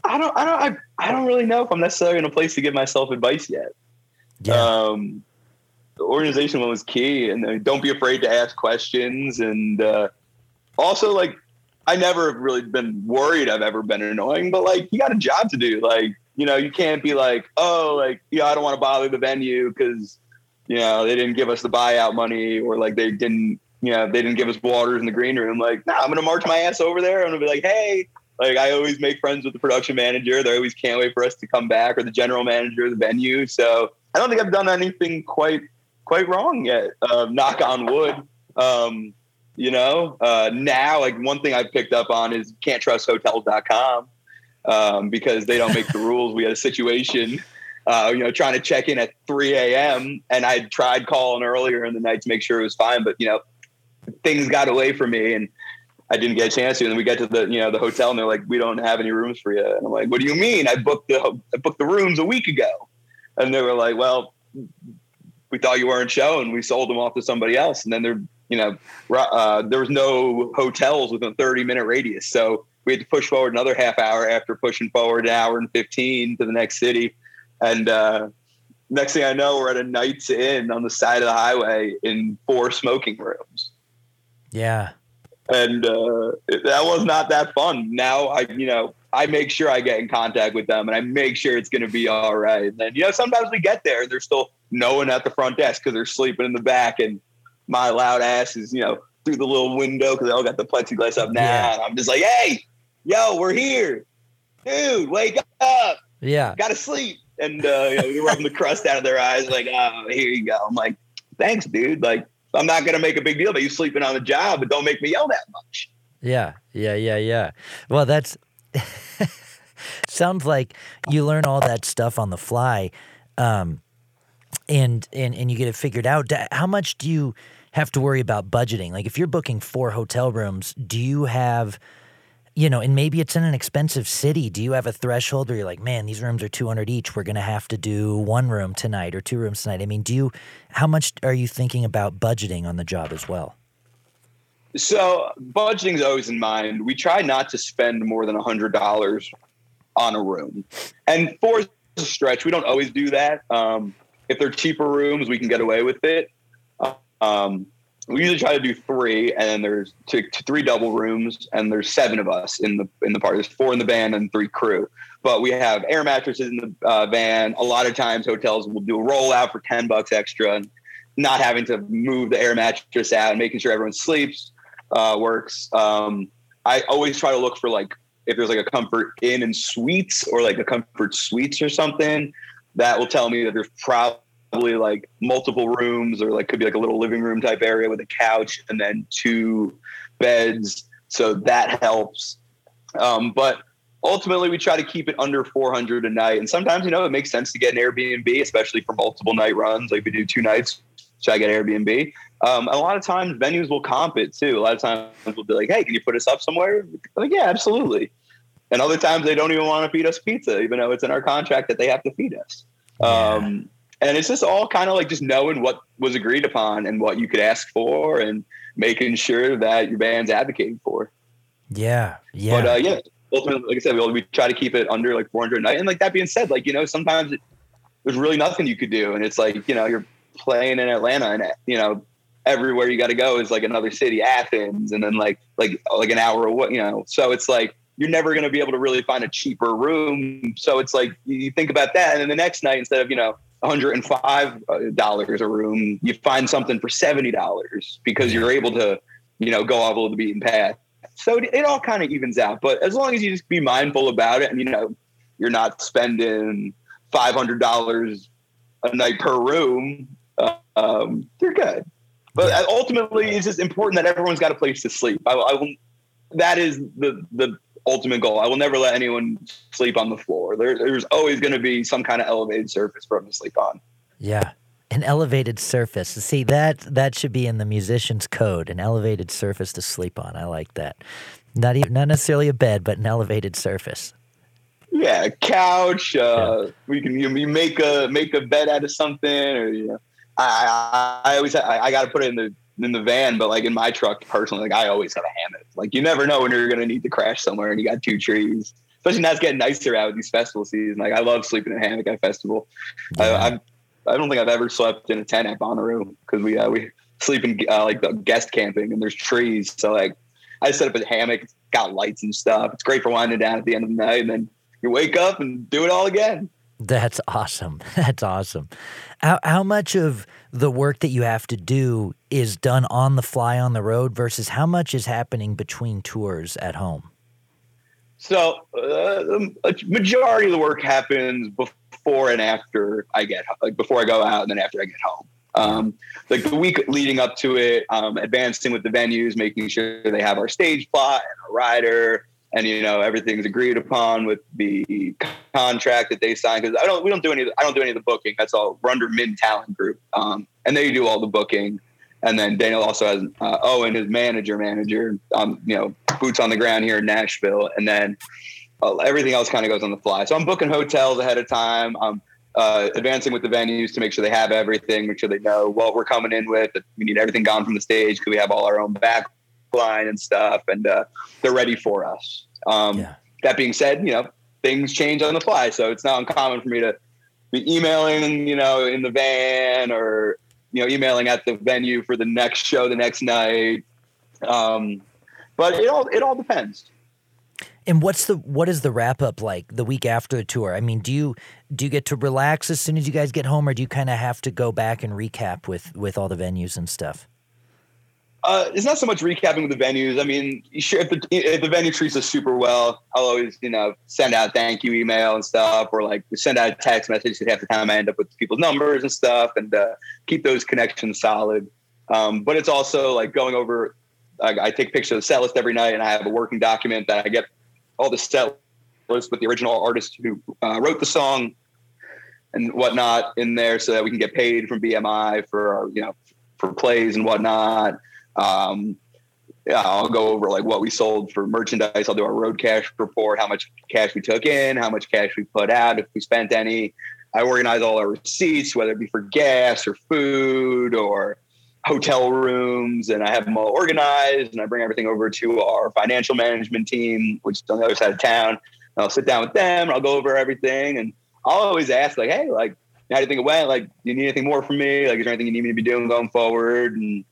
I don't, I don't, I, I don't really know if I'm necessarily in a place to give myself advice yet. Yeah. Um, the organization one was key, and uh, don't be afraid to ask questions. And uh, also, like, I never have really been worried I've ever been annoying, but like, you got a job to do. Like, you know, you can't be like, oh, like, yeah, I don't want to bother the venue because, you know, they didn't give us the buyout money or like they didn't, you know, they didn't give us waters in the green room. Like, nah, I'm going to march my ass over there. I'm going to be like, hey, like I always make friends with the production manager. They always can't wait for us to come back or the general manager of the venue. So I don't think I've done anything quite quite wrong yet. Uh, knock on wood. Um, you know, uh, now like one thing I've picked up on is can't trust hotels.com um, because they don't make the [laughs] rules. We had a situation, uh, you know, trying to check in at 3 a.m. and I tried calling earlier in the night to make sure it was fine, but you know, things got away from me and I didn't get a chance to. And then we get to the, you know, the hotel and they're like, we don't have any rooms for you. And I'm like, what do you mean? I booked the, I booked the rooms a week ago and they were like, "Well, we thought you weren't showing. We sold them off to somebody else." And then there, you know, uh, there was no hotels within a 30 minute radius, so we had to push forward another half hour after pushing forward an hour and 15 to the next city. And uh, next thing I know, we're at a Knights Inn on the side of the highway in four smoking rooms. Yeah. And uh, that was not that fun. Now I, you know, I make sure I get in contact with them and I make sure it's going to be all right. And then, you know, sometimes we get there and there's still no one at the front desk because they're sleeping in the back. And my loud ass is, you know, through the little window because they all got the plexiglass up now. Yeah. And I'm just like, hey, yo, we're here. Dude, wake up. Yeah. Gotta sleep. And, uh, you know, rubbing the [laughs] crust out of their eyes, like, oh, here you go. I'm like, thanks, dude. Like, I'm not going to make a big deal about you sleeping on the job, but don't make me yell that much. Yeah, yeah, yeah, yeah. Well, that's [laughs] sounds like you learn all that stuff on the fly, um, and and and you get it figured out. How much do you have to worry about budgeting? Like if you're booking four hotel rooms, do you have you know, and maybe it's in an expensive city. Do you have a threshold where you're like, man, these rooms are 200 each. We're going to have to do one room tonight or two rooms tonight? I mean, do you, how much are you thinking about budgeting on the job as well? So budgeting is always in mind. We try not to spend more than a hundred dollars on a room, and for a stretch, we don't always do that. Um, if they're cheaper rooms, we can get away with it. Um, we usually try to do three, and then there's two, three double rooms, and there's seven of us in the in the party. There's four in the van and three crew. But we have air mattresses in the uh, van. A lot of times, hotels will do a rollout for ten bucks extra, and not having to move the air mattress out and making sure everyone sleeps uh, works. Um, I always try to look for like if there's like a comfort inn and suites or like a comfort suites or something that will tell me that there's probably like multiple rooms or like could be like a little living room type area with a couch and then two beds, so that helps. Um, but ultimately, we try to keep it under 400 a night. And sometimes, you know, it makes sense to get an Airbnb, especially for multiple night runs. Like we do two nights, so I get Airbnb. Um, a lot of times, venues will comp it too. A lot of times, we'll be like, "Hey, can you put us up somewhere?" like, yeah, absolutely. And other times, they don't even want to feed us pizza, even though it's in our contract that they have to feed us. Um, and it's just all kind of like just knowing what was agreed upon and what you could ask for, and making sure that your band's advocating for. Yeah, yeah. But uh, yeah, ultimately, like I said, we, we try to keep it under like 400 a night. And like that being said, like you know, sometimes it, there's really nothing you could do, and it's like you know you're playing in Atlanta, and you know everywhere you got to go is like another city, Athens, and then like like like an hour away, you know. So it's like you're never going to be able to really find a cheaper room. So it's like you think about that, and then the next night instead of you know 105 dollars a room, you find something for seventy dollars because you're able to you know go off of the beaten path. So it, all kind of evens out. But as long as you just be mindful about it, and you know you're not spending five hundred dollars a night per room, uh, um, you're good. But ultimately, it's just important that everyone's got a place to sleep. I, I will, that is the the ultimate goal. I will never let anyone sleep on the floor. There, there's always going to be some kind of elevated surface for them to sleep on. Yeah, an elevated surface. See that that should be in the musician's code. An elevated surface to sleep on. I like that. Not even not necessarily a bed, but an elevated surface. Yeah, couch. Uh, yeah. We can you, you make a make a bed out of something, or you know I, I, I always I, I got to put it in the in the van, but like in my truck personally, like I always have a hammock. Like you never know when you're gonna need to crash somewhere, and you got two trees. Especially now it's getting nicer out with these festival season. Like I love sleeping in a hammock at festival. Yeah. I, I, I don't think I've ever slept in a tent at Bonnaroo because we uh, we sleep in uh, like guest camping and there's trees. So like I set up a hammock, it's got lights and stuff. It's great for winding down at the end of the night, and then you wake up and do it all again. That's awesome. [laughs] That's awesome. How, how much of the work that you have to do is done on the fly on the road versus how much is happening between tours at home? So, uh, a majority of the work happens before and after I get like before I go out and then after I get home. Um, like the week leading up to it, um, advancing with the venues, making sure they have our stage plot and our rider, and you know everything's agreed upon with the contract that they sign because I don't we don't do any I don't do any of the booking. That's all we're under Mint Talent Group um, and they do all the booking. And then Daniel also has uh, Owen his manager manager um, you know boots on the ground here in Nashville. And then uh, everything else kind of goes on the fly. So I'm booking hotels ahead of time. I'm uh, advancing with the venues to make sure they have everything make sure they know what we're coming in with we need everything gone from the stage because we have all our own back line and stuff, and uh, they're ready for us. Um, yeah. That being said, you know things change on the fly, so it's not uncommon for me to be emailing, you know, in the van or you know emailing at the venue for the next show the next night. Um, but it all it all depends. And what's the what is the wrap up like the week after the tour? I mean, do you do you get to relax as soon as you guys get home, or do you kind of have to go back and recap with with all the venues and stuff? Uh, it's not so much recapping with the venues. I mean, sure, if the, if the venue treats us super well, I'll always, you know, send out thank you email and stuff, or like send out a text message. Half the time I end up with people's numbers and stuff, and uh, keep those connections solid. Um, but it's also like going over. I, I take pictures of the set list every night, and I have a working document that I get all the set list with the original artist who uh, wrote the song and whatnot in there, so that we can get paid from BMI for our, you know for plays and whatnot. Um, yeah, I'll go over like what we sold for merchandise. I'll do our road cash report, how much cash we took in, how much cash we put out, if we spent any. I organize all our receipts, whether it be for gas or food or hotel rooms, and I have them all organized. And I bring everything over to our financial management team, which is on the other side of town. And I'll sit down with them and I'll go over everything. And I'll always ask, like, hey, like, how do you think it went? Like, do you need anything more from me? Like, is there anything you need me to be doing going forward? And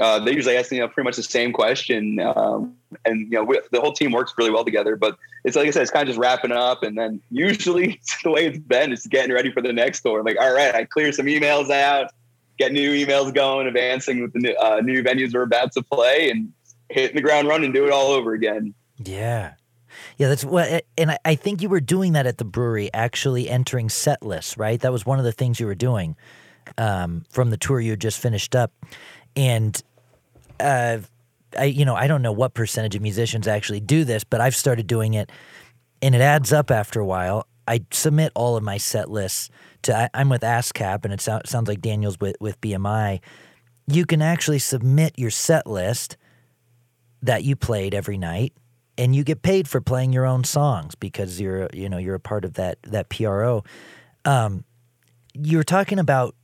uh, they usually ask you know pretty much the same question, um, and you know we, the whole team works really well together. But it's like I said, it's kind of just wrapping up, and then usually [laughs] the way it's been is getting ready for the next tour. Like, all right, I clear some emails out, get new emails going, advancing with the new, uh, new venues we're about to play, and hitting the ground running, do it all over again. Yeah. Yeah, that's what, and I think you were doing that at the brewery, actually entering set lists, right? That was one of the things you were doing um, from the tour you had just finished up and uh, I you know I don't know what percentage of musicians actually do this, but I've started doing it, and it adds up after a while. I submit all of my set lists to. I, am with ASCAP, and it so, sounds like Daniel's with with BMI. You can actually submit your set list that you played every night, and you get paid for playing your own songs because you're you know you're a part of that that PRO. Um, you're talking about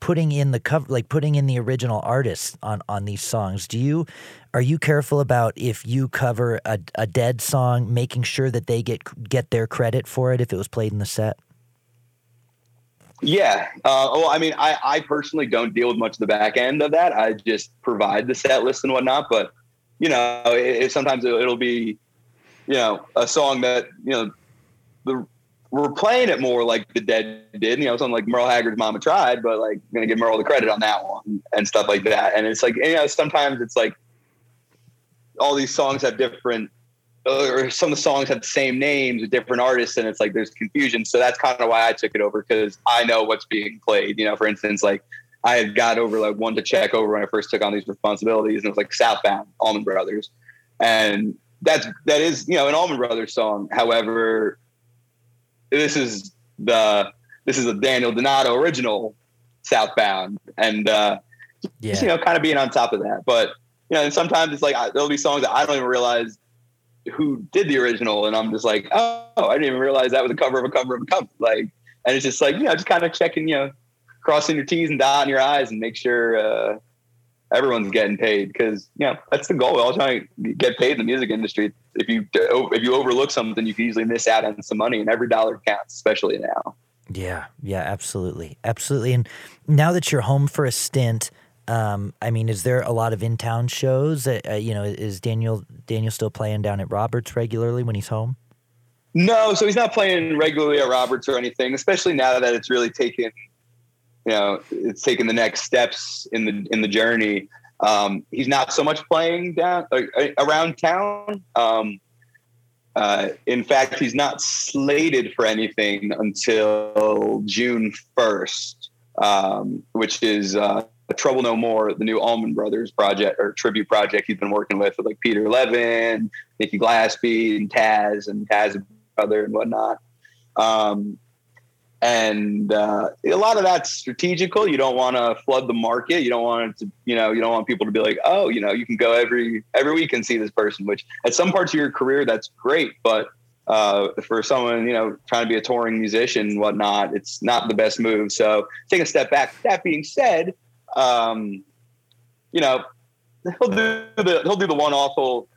putting in the cover like putting in the original artists on on these songs do you are you careful about if you cover a, a dead song making sure that they get get their credit for it if it was played in the set? Yeah uh, well i mean I, I personally don't deal with much of the back end of that. I just provide the set list and whatnot but you know it, it sometimes it'll be you know a song that you know the we're playing it more like the Dead did. You know, something like Merle Haggard's "Mama Tried," but like gonna give Merle the credit on that one and stuff like that. And it's like you know, sometimes it's like all these songs have different, or some of the songs have the same names with different artists, and it's like there's confusion. So that's kind of why I took it over because I know what's being played. You know, for instance, like I had got over like one to check over when I first took on these responsibilities, and it was like Southbound, Allman Brothers, and that's that is you know an Allman Brothers song. However this is the this is a Daniel Donato original Southbound, and uh, yeah. just, you know, kind of being on top of that. But you know, and sometimes it's like there'll be songs that I don't even realize who did the original, and I'm just like, oh, I didn't even realize that was a cover of a cover of a cover. Like, and it's just like you know, just kind of checking, you know, crossing your T's and dotting your I's, and make sure uh, everyone's getting paid because you know that's the goal. We're all trying to get paid in the music industry. If you if you overlook something, you can easily miss out on some money, and every dollar counts, especially now. Yeah, yeah, absolutely, absolutely. And now that you're home for a stint, um, I mean, is there a lot of in-town shows? Uh, uh, you know, is Daniel Daniel still playing down at Roberts regularly when he's home? No, so he's not playing regularly at Roberts or anything. Especially now that it's really taken you know it's taken the next steps in the in the journey. Um, he's not so much playing down uh, around town. Um, uh, in fact, he's not slated for anything until June first, um, which is uh, Trouble No More, the new Allman Brothers project or tribute project he's been working with with like Peter Levin, Nikki Glaspie, and Taz and Taz brother and whatnot. Um, and uh, a lot of that's strategical. You don't want to flood the market. You don't want to, you know, you don't want people to be like, oh, you know, you can go every every week and see this person. Which at some parts of your career, that's great, but uh, for someone you know trying to be a touring musician and whatnot, it's not the best move. So take a step back. That being said, um, you know, he'll do the he'll do the one awful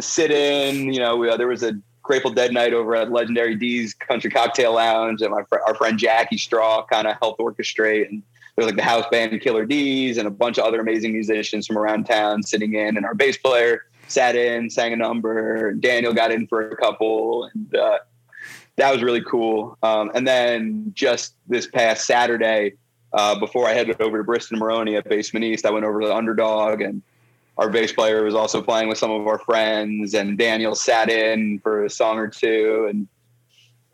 sit in. You know, uh, there was a Grateful Dead night over at Legendary D's Country Cocktail Lounge, and my fr- our friend Jackie Straw kind of helped orchestrate. And there's like the house band Killer D's and a bunch of other amazing musicians from around town sitting in, and our bass player sat in, sang a number. Daniel got in for a couple, and uh, that was really cool. Um, and then just this past Saturday, uh, before I headed over to Bristol Moroney at Basement East, I went over to the Underdog and our bass player was also playing with some of our friends, and Daniel sat in for a song or two, and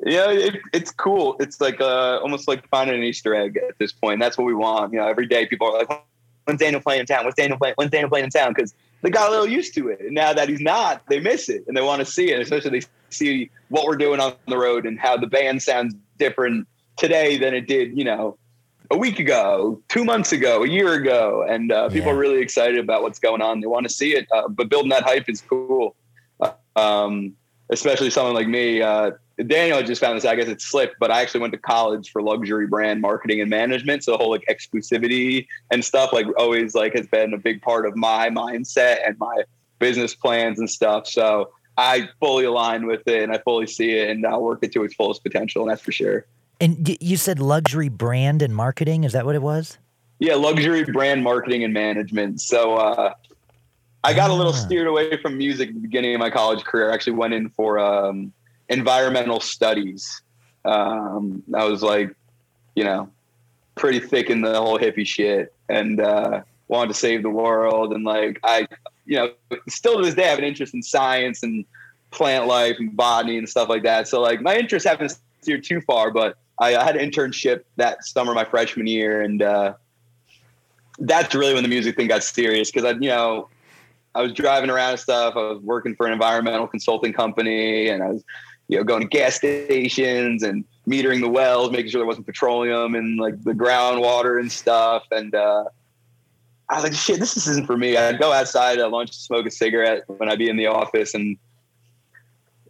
yeah, it, it's cool. It's like uh, almost like finding an Easter egg at this point. That's what we want. You know, every day people are like, "When's Daniel playing in town? When's Daniel playing? When's Daniel playing in town?" Because they got a little used to it, and now that he's not, they miss it and they want to see it. Especially they see what we're doing on the road and how the band sounds different today than it did, you know, a week ago, two months ago, a year ago, and uh, people yeah. are really excited about what's going on. They want to see it, uh, but building that hype is cool. Uh, um, especially someone like me. Uh, Daniel just found this. I guess it's slipped, but I actually went to college for luxury brand marketing and management. So the whole like exclusivity and stuff, like always, like has been a big part of my mindset and my business plans and stuff. So I fully align with it, and I fully see it, and I'll work it to its fullest potential. And that's for sure. And you said luxury brand and marketing. Is that what it was? Yeah, luxury brand marketing and management. So uh, I got a little ah. steered away from music at the beginning of my college career. I actually went in for um, environmental studies. Um, I was like, you know, pretty thick in the whole hippie shit and uh, wanted to save the world. And like, I, you know, still to this day, I have an interest in science and plant life and botany and stuff like that. So like, my interests haven't steered too far, but I, I had an internship that summer, my freshman year, and uh, that's really when the music thing got serious because I, you know, I was driving around and stuff. I was working for an environmental consulting company, and I was, you know, going to gas stations and metering the wells, making sure there wasn't petroleum and like the groundwater and stuff. And uh, I was like, shit, this isn't for me. I'd go outside at lunch smoke a cigarette when I'd be in the office, and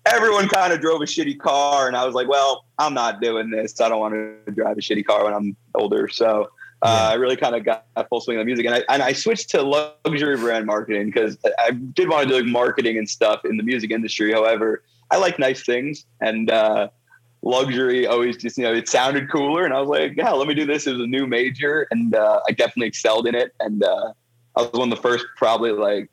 everyone kind of drove a shitty car, and I was like, well, I'm not doing this. I don't want to drive a shitty car when I'm older. So uh, I really kind of got full swing on music, and I and I switched to luxury brand marketing because I did want to do like marketing and stuff in the music industry. However, I like nice things, and uh, luxury always just you know it sounded cooler, and I was like, yeah, let me do this. It was a new major, and uh, I definitely excelled in it, and uh, I was one of the first, probably like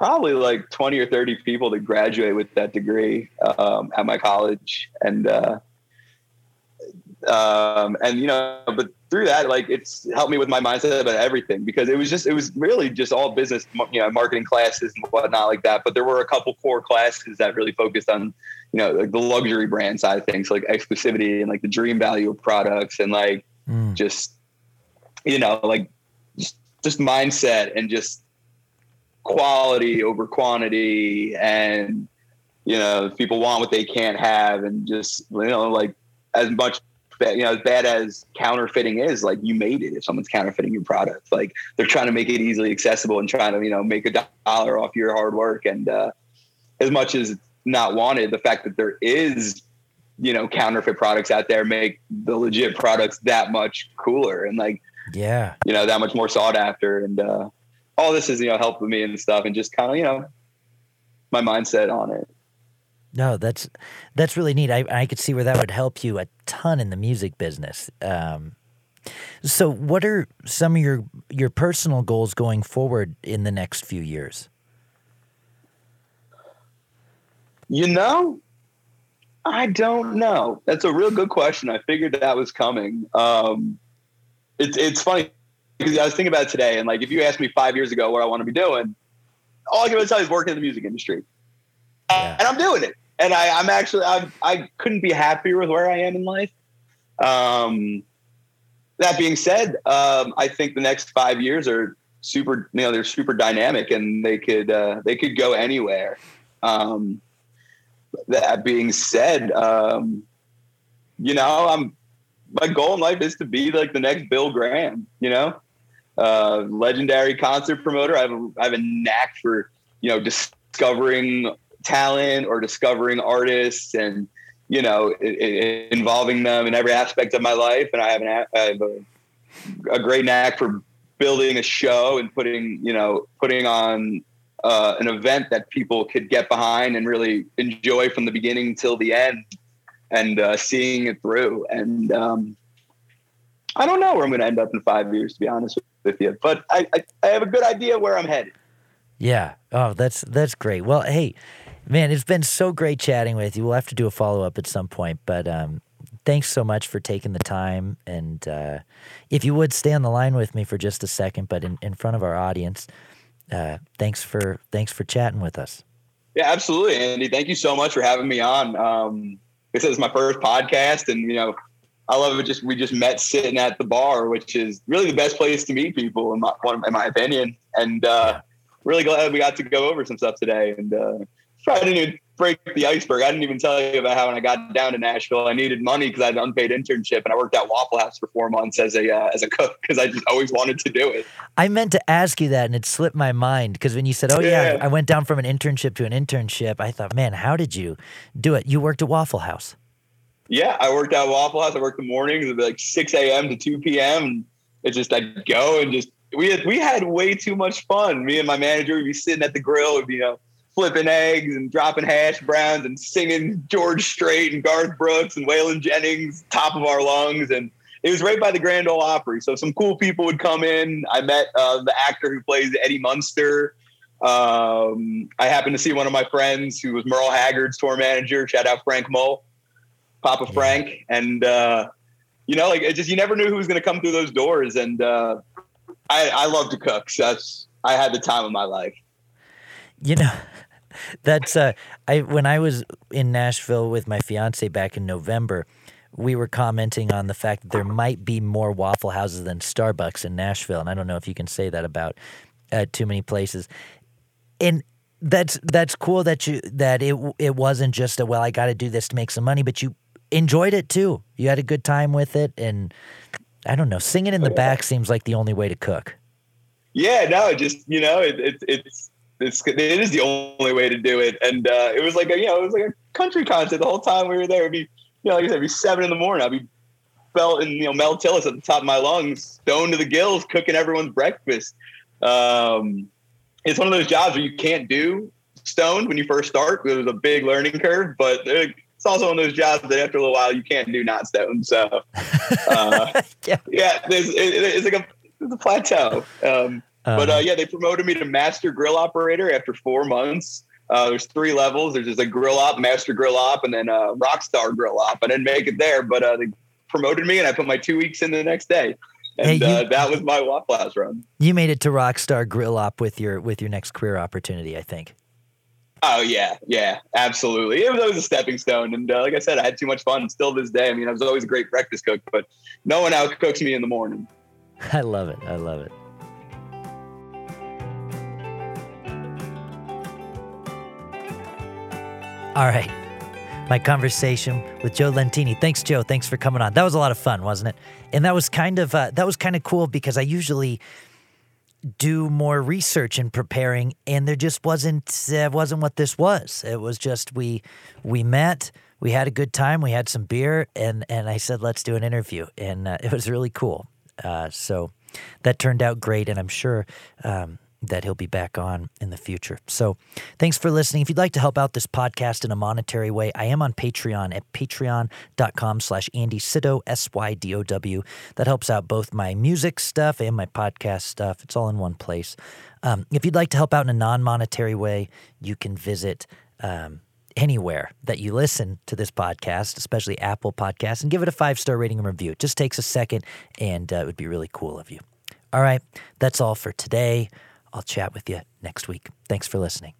probably like 20 or 30 people to graduate with that degree um, at my college and uh, um, and you know but through that like it's helped me with my mindset about everything because it was just it was really just all business you know marketing classes and whatnot like that but there were a couple core classes that really focused on you know like the luxury brand side of things like exclusivity and like the dream value of products and like mm. just you know like just, just mindset and just quality over quantity and you know people want what they can't have and just you know like as much you know as bad as counterfeiting is like you made it if someone's counterfeiting your product. Like they're trying to make it easily accessible and trying to you know make a dollar off your hard work. And uh, as much as not wanted the fact that there is you know counterfeit products out there make the legit products that much cooler and like yeah. you know that much more sought after. And uh all this is you know helping me and stuff and just kind of you know my mindset on it. No that's that's really neat. I i could see where that would help you a ton in the music business. Um so what are some of your your personal goals going forward in the next few years? You know i don't know. That's a real good question. I figured that was coming. Um it's it's funny because I was thinking about it today, and like if you asked me five years ago what I want to be doing, all I can really tell you is working in the music industry, yeah. and I'm doing it. And I, I'm actually I I couldn't be happier with where I am in life. Um, that being said, um, I think the next five years are super. You know, they're super dynamic, and they could uh, they could go anywhere. Um, that being said, um, you know, I'm my goal in life is to be like the next Bill Graham. You know, legendary concert promoter. I have a, I have a knack for you know discovering talent or discovering artists and you know it, it, involving them in every aspect of my life. And I have, an, I have a, a, great knack for building a show and putting you know putting on uh, an event that people could get behind and really enjoy from the beginning till the end and uh, seeing it through. And um, I don't know where I'm going to end up in five years, to be honest with you, but I, I, I have a good idea where I'm headed. Yeah. Oh, that's that's great. Well, hey, man, it's been so great chatting with you. We'll have to do a follow up at some point, but um, thanks so much for taking the time. And uh, if you would stay on the line with me for just a second, but in, in front of our audience, uh, thanks for thanks for chatting with us. Yeah, absolutely, Andy. Thank you so much for having me on. Um, this is my first podcast, and you know, I love it. Just we just met sitting at the bar, which is really the best place to meet people, in my in my opinion. And uh, really glad we got to go over some stuff today. And uh, I didn't even break the iceberg. I didn't even tell you about how when I got down to Nashville, I needed money because I had an unpaid internship, and I worked at Waffle House for four months as a uh, as a cook because I just always wanted to do it. I meant to ask you that, and it slipped my mind because when you said, "Oh yeah. yeah, I went down from an internship to an internship," I thought, "Man, how did you do it? You worked at Waffle House." Yeah, I worked at Waffle House. I worked the mornings. It'd like six a.m. to two p.m. And it's just I'd go and just we had we had way too much fun. Me and my manager would be sitting at the grill, you know, flipping eggs and dropping hash browns and singing George Strait and Garth Brooks and Waylon Jennings, top of our lungs. And it was right by the Grand Ole Opry. So some cool people would come in. I met uh, the actor who plays Eddie Munster. Um, I happened to see one of my friends who was Merle Haggard's tour manager. Shout out Frank Mull. Papa yeah. Frank, and uh, you know, like it just you never knew who was going to come through those doors. And uh, I, I love to cook. So that's I had the time of my life. You know, [laughs] that's uh, I when I was in Nashville with my fiance back in November. We were commenting on the fact that there might be more Waffle Houses than Starbucks in Nashville, and I don't know if you can say that about at too many places, and that's that's cool that you that it it wasn't just a well I got to do this to make some money, but you enjoyed it too. You had a good time with it, and I don't know, singing in the back seems like the only way to cook. Yeah, no, just you know, it, it, it's it's it is the only way to do it, and uh, it was like a you know it was like a country concert the whole time we were there. It'd be you know like I said, it'd be seven in the morning. I'd be felt in you know Mel Tillis at the top of my lungs, stoned to the gills, cooking everyone's breakfast. Um, it's one of those jobs where you can't do stoned when you first start. It was a big learning curve, but it's also one of those jobs that after a little while you can't do not stoned. So [laughs] uh, [laughs] yeah, yeah it, it's like a, it's a plateau. Um, uh, but uh, yeah, they promoted me to master grill operator after four months. Uh, there's three levels. There's just a grill op, master grill op, and then a rock star grill op. I didn't make it there, but uh, they promoted me, and I put my two weeks in the next day, and hey, you, uh, that was my Waffle House run. You made it to rock star grill op with your with your next career opportunity, I think. Oh yeah, yeah, absolutely. It was always a stepping stone, and uh, like I said, I had too much fun. Still this day, I mean, I was always a great breakfast cook, but no one out cooks me in the morning. [laughs] I love it. I love it. All right. My conversation with Joe Lentini. Thanks, Joe. Thanks for coming on. That was a lot of fun, wasn't it? And that was kind of uh, that was kind of cool because I usually do more research in preparing, and there just wasn't uh, wasn't what this was. It was just we we met, we had a good time, we had some beer, and and I said let's do an interview, and uh, [laughs] it was really cool. Uh, so that turned out great, and I'm sure. Um, that he'll be back on in the future. So thanks for listening. If you'd like to help out this podcast in a monetary way, I am on Patreon at patreon.com slash Andy Sydow, S-Y-D-O-W. That helps out both my music stuff and my podcast stuff. It's all in one place. Um, if you'd like to help out in a non-monetary way, you can visit um, anywhere that you listen to this podcast, especially Apple Podcasts, and give it a five-star rating and review. It just takes a second, and uh, it would be really cool of you. All right, that's all for today. I'll chat with you next week. Thanks for listening.